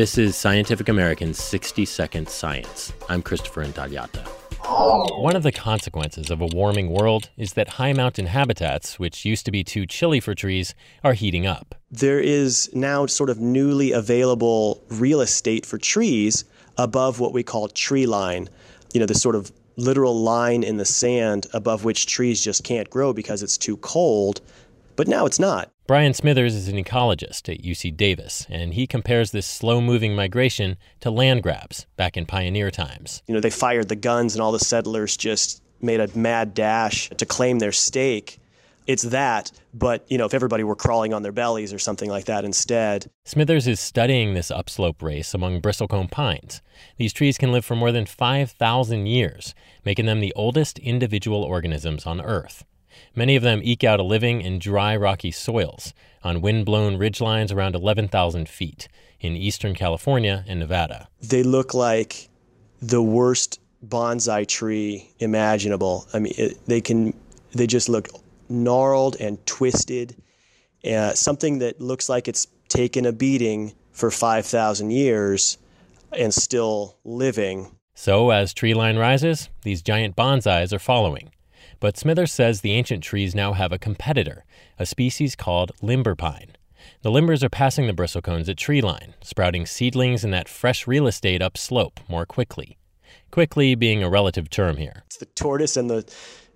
This is Scientific American's 60 Second Science. I'm Christopher Intagliata. One of the consequences of a warming world is that high mountain habitats, which used to be too chilly for trees, are heating up. There is now sort of newly available real estate for trees above what we call tree line. You know, the sort of literal line in the sand above which trees just can't grow because it's too cold. But now it's not. Brian Smithers is an ecologist at UC Davis, and he compares this slow moving migration to land grabs back in pioneer times. You know, they fired the guns and all the settlers just made a mad dash to claim their stake. It's that, but you know, if everybody were crawling on their bellies or something like that instead. Smithers is studying this upslope race among bristlecone pines. These trees can live for more than 5,000 years, making them the oldest individual organisms on Earth. Many of them eke out a living in dry, rocky soils on wind-blown ridgelines around 11,000 feet in eastern California and Nevada. They look like the worst bonsai tree imaginable. I mean, it, they can they just look gnarled and twisted. Uh, something that looks like it's taken a beating for 5,000 years and still living. So, as tree line rises, these giant bonsais are following. But Smithers says the ancient trees now have a competitor, a species called limber pine. The limbers are passing the bristlecones at tree line, sprouting seedlings in that fresh real estate upslope more quickly. Quickly being a relative term here. It's the tortoise and the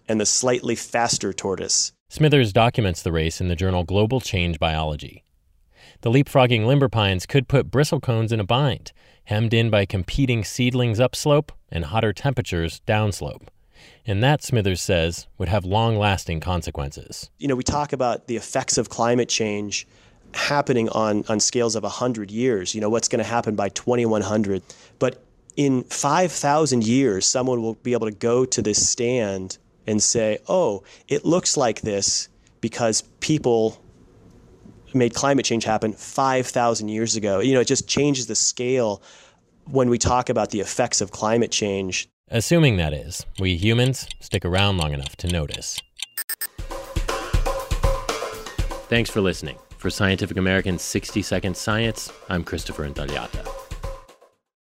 and the slightly faster tortoise. Smithers documents the race in the journal Global Change Biology. The leapfrogging limber pines could put bristlecones in a bind, hemmed in by competing seedlings upslope and hotter temperatures downslope. And that, Smithers says, would have long lasting consequences. You know, we talk about the effects of climate change happening on, on scales of 100 years. You know, what's going to happen by 2100. But in 5,000 years, someone will be able to go to this stand and say, oh, it looks like this because people made climate change happen 5,000 years ago. You know, it just changes the scale when we talk about the effects of climate change. Assuming that is, we humans stick around long enough to notice. Thanks for listening. For Scientific American's 60 Second Science, I'm Christopher Intagliata.